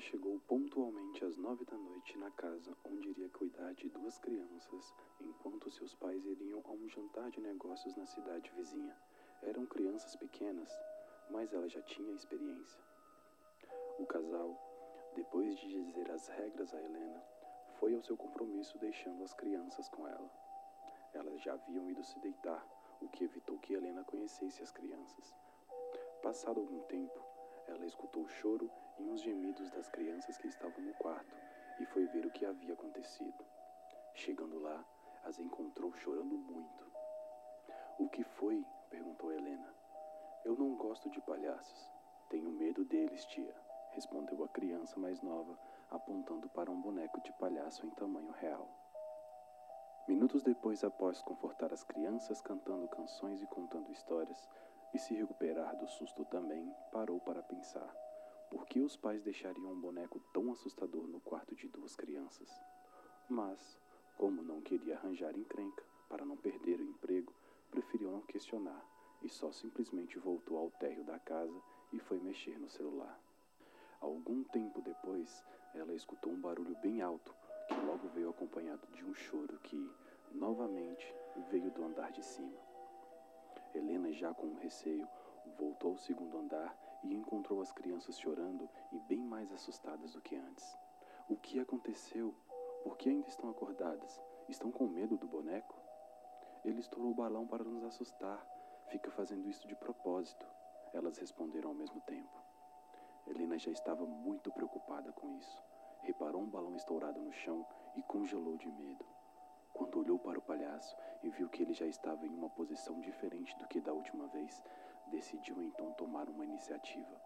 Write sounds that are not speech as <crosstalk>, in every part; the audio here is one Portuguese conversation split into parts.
Chegou pontualmente às nove da noite na casa onde iria cuidar de duas crianças, enquanto seus pais iriam a um jantar de negócios na cidade vizinha. Eram crianças pequenas, mas ela já tinha experiência. O casal, depois de dizer as regras a Helena, foi ao seu compromisso deixando as crianças com ela. Elas já haviam ido se deitar, o que evitou que Helena conhecesse as crianças. Passado algum tempo, ela escutou o choro e uns gemidos das crianças que estavam no quarto e foi ver o que havia acontecido. Chegando lá, as encontrou chorando muito. O que foi? perguntou Helena. Eu não gosto de palhaços. Tenho medo deles, tia, respondeu a criança mais nova, apontando para um boneco de palhaço em tamanho real. Minutos depois, após confortar as crianças cantando canções e contando histórias, e se recuperar do susto também, parou para pensar: por que os pais deixariam um boneco tão assustador no quarto de duas crianças? Mas, como não queria arranjar encrenca para não perder o emprego, preferiu não questionar e só simplesmente voltou ao térreo da casa e foi mexer no celular. Algum tempo depois, ela escutou um barulho bem alto que logo veio acompanhado de um choro que, novamente, veio do andar de cima. Helena, já com receio, voltou ao segundo andar e encontrou as crianças chorando e bem mais assustadas do que antes. O que aconteceu? Por que ainda estão acordadas? Estão com medo do boneco? Ele estourou o balão para nos assustar. Fica fazendo isso de propósito. Elas responderam ao mesmo tempo. Helena já estava muito preocupada com isso. Reparou um balão estourado no chão e congelou de medo. Quando olhou para o palhaço e viu que ele já estava em uma posição diferente do que da última vez, decidiu então tomar uma iniciativa.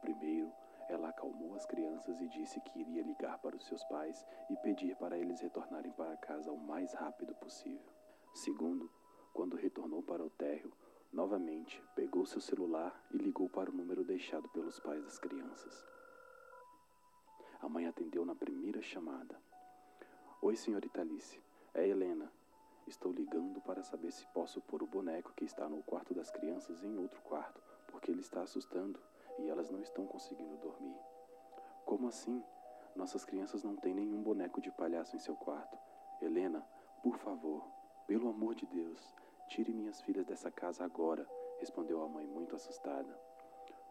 Primeiro, ela acalmou as crianças e disse que iria ligar para os seus pais e pedir para eles retornarem para casa o mais rápido possível. Segundo, quando retornou para o térreo, novamente pegou seu celular e ligou para o número deixado pelos pais das crianças. A mãe atendeu na primeira chamada. Oi, senhorita Alice. É Helena. Estou ligando para saber se posso pôr o boneco que está no quarto das crianças em outro quarto, porque ele está assustando e elas não estão conseguindo dormir. Como assim? Nossas crianças não têm nenhum boneco de palhaço em seu quarto. Helena, por favor, pelo amor de Deus, tire minhas filhas dessa casa agora, respondeu a mãe muito assustada.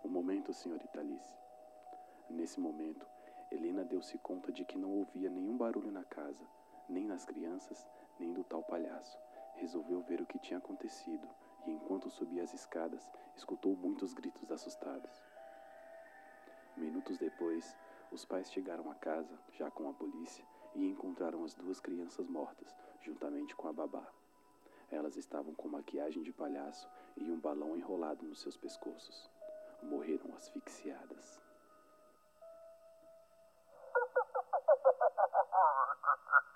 Um momento, senhorita Alice. Nesse momento, Helena deu-se conta de que não ouvia nenhum barulho na casa, nem nas crianças, nem do tal palhaço. Resolveu ver o que tinha acontecido e, enquanto subia as escadas, escutou muitos gritos assustados. Minutos depois, os pais chegaram à casa, já com a polícia, e encontraram as duas crianças mortas, juntamente com a babá. Elas estavam com maquiagem de palhaço e um balão enrolado nos seus pescoços. Morreram asfixiadas. <laughs>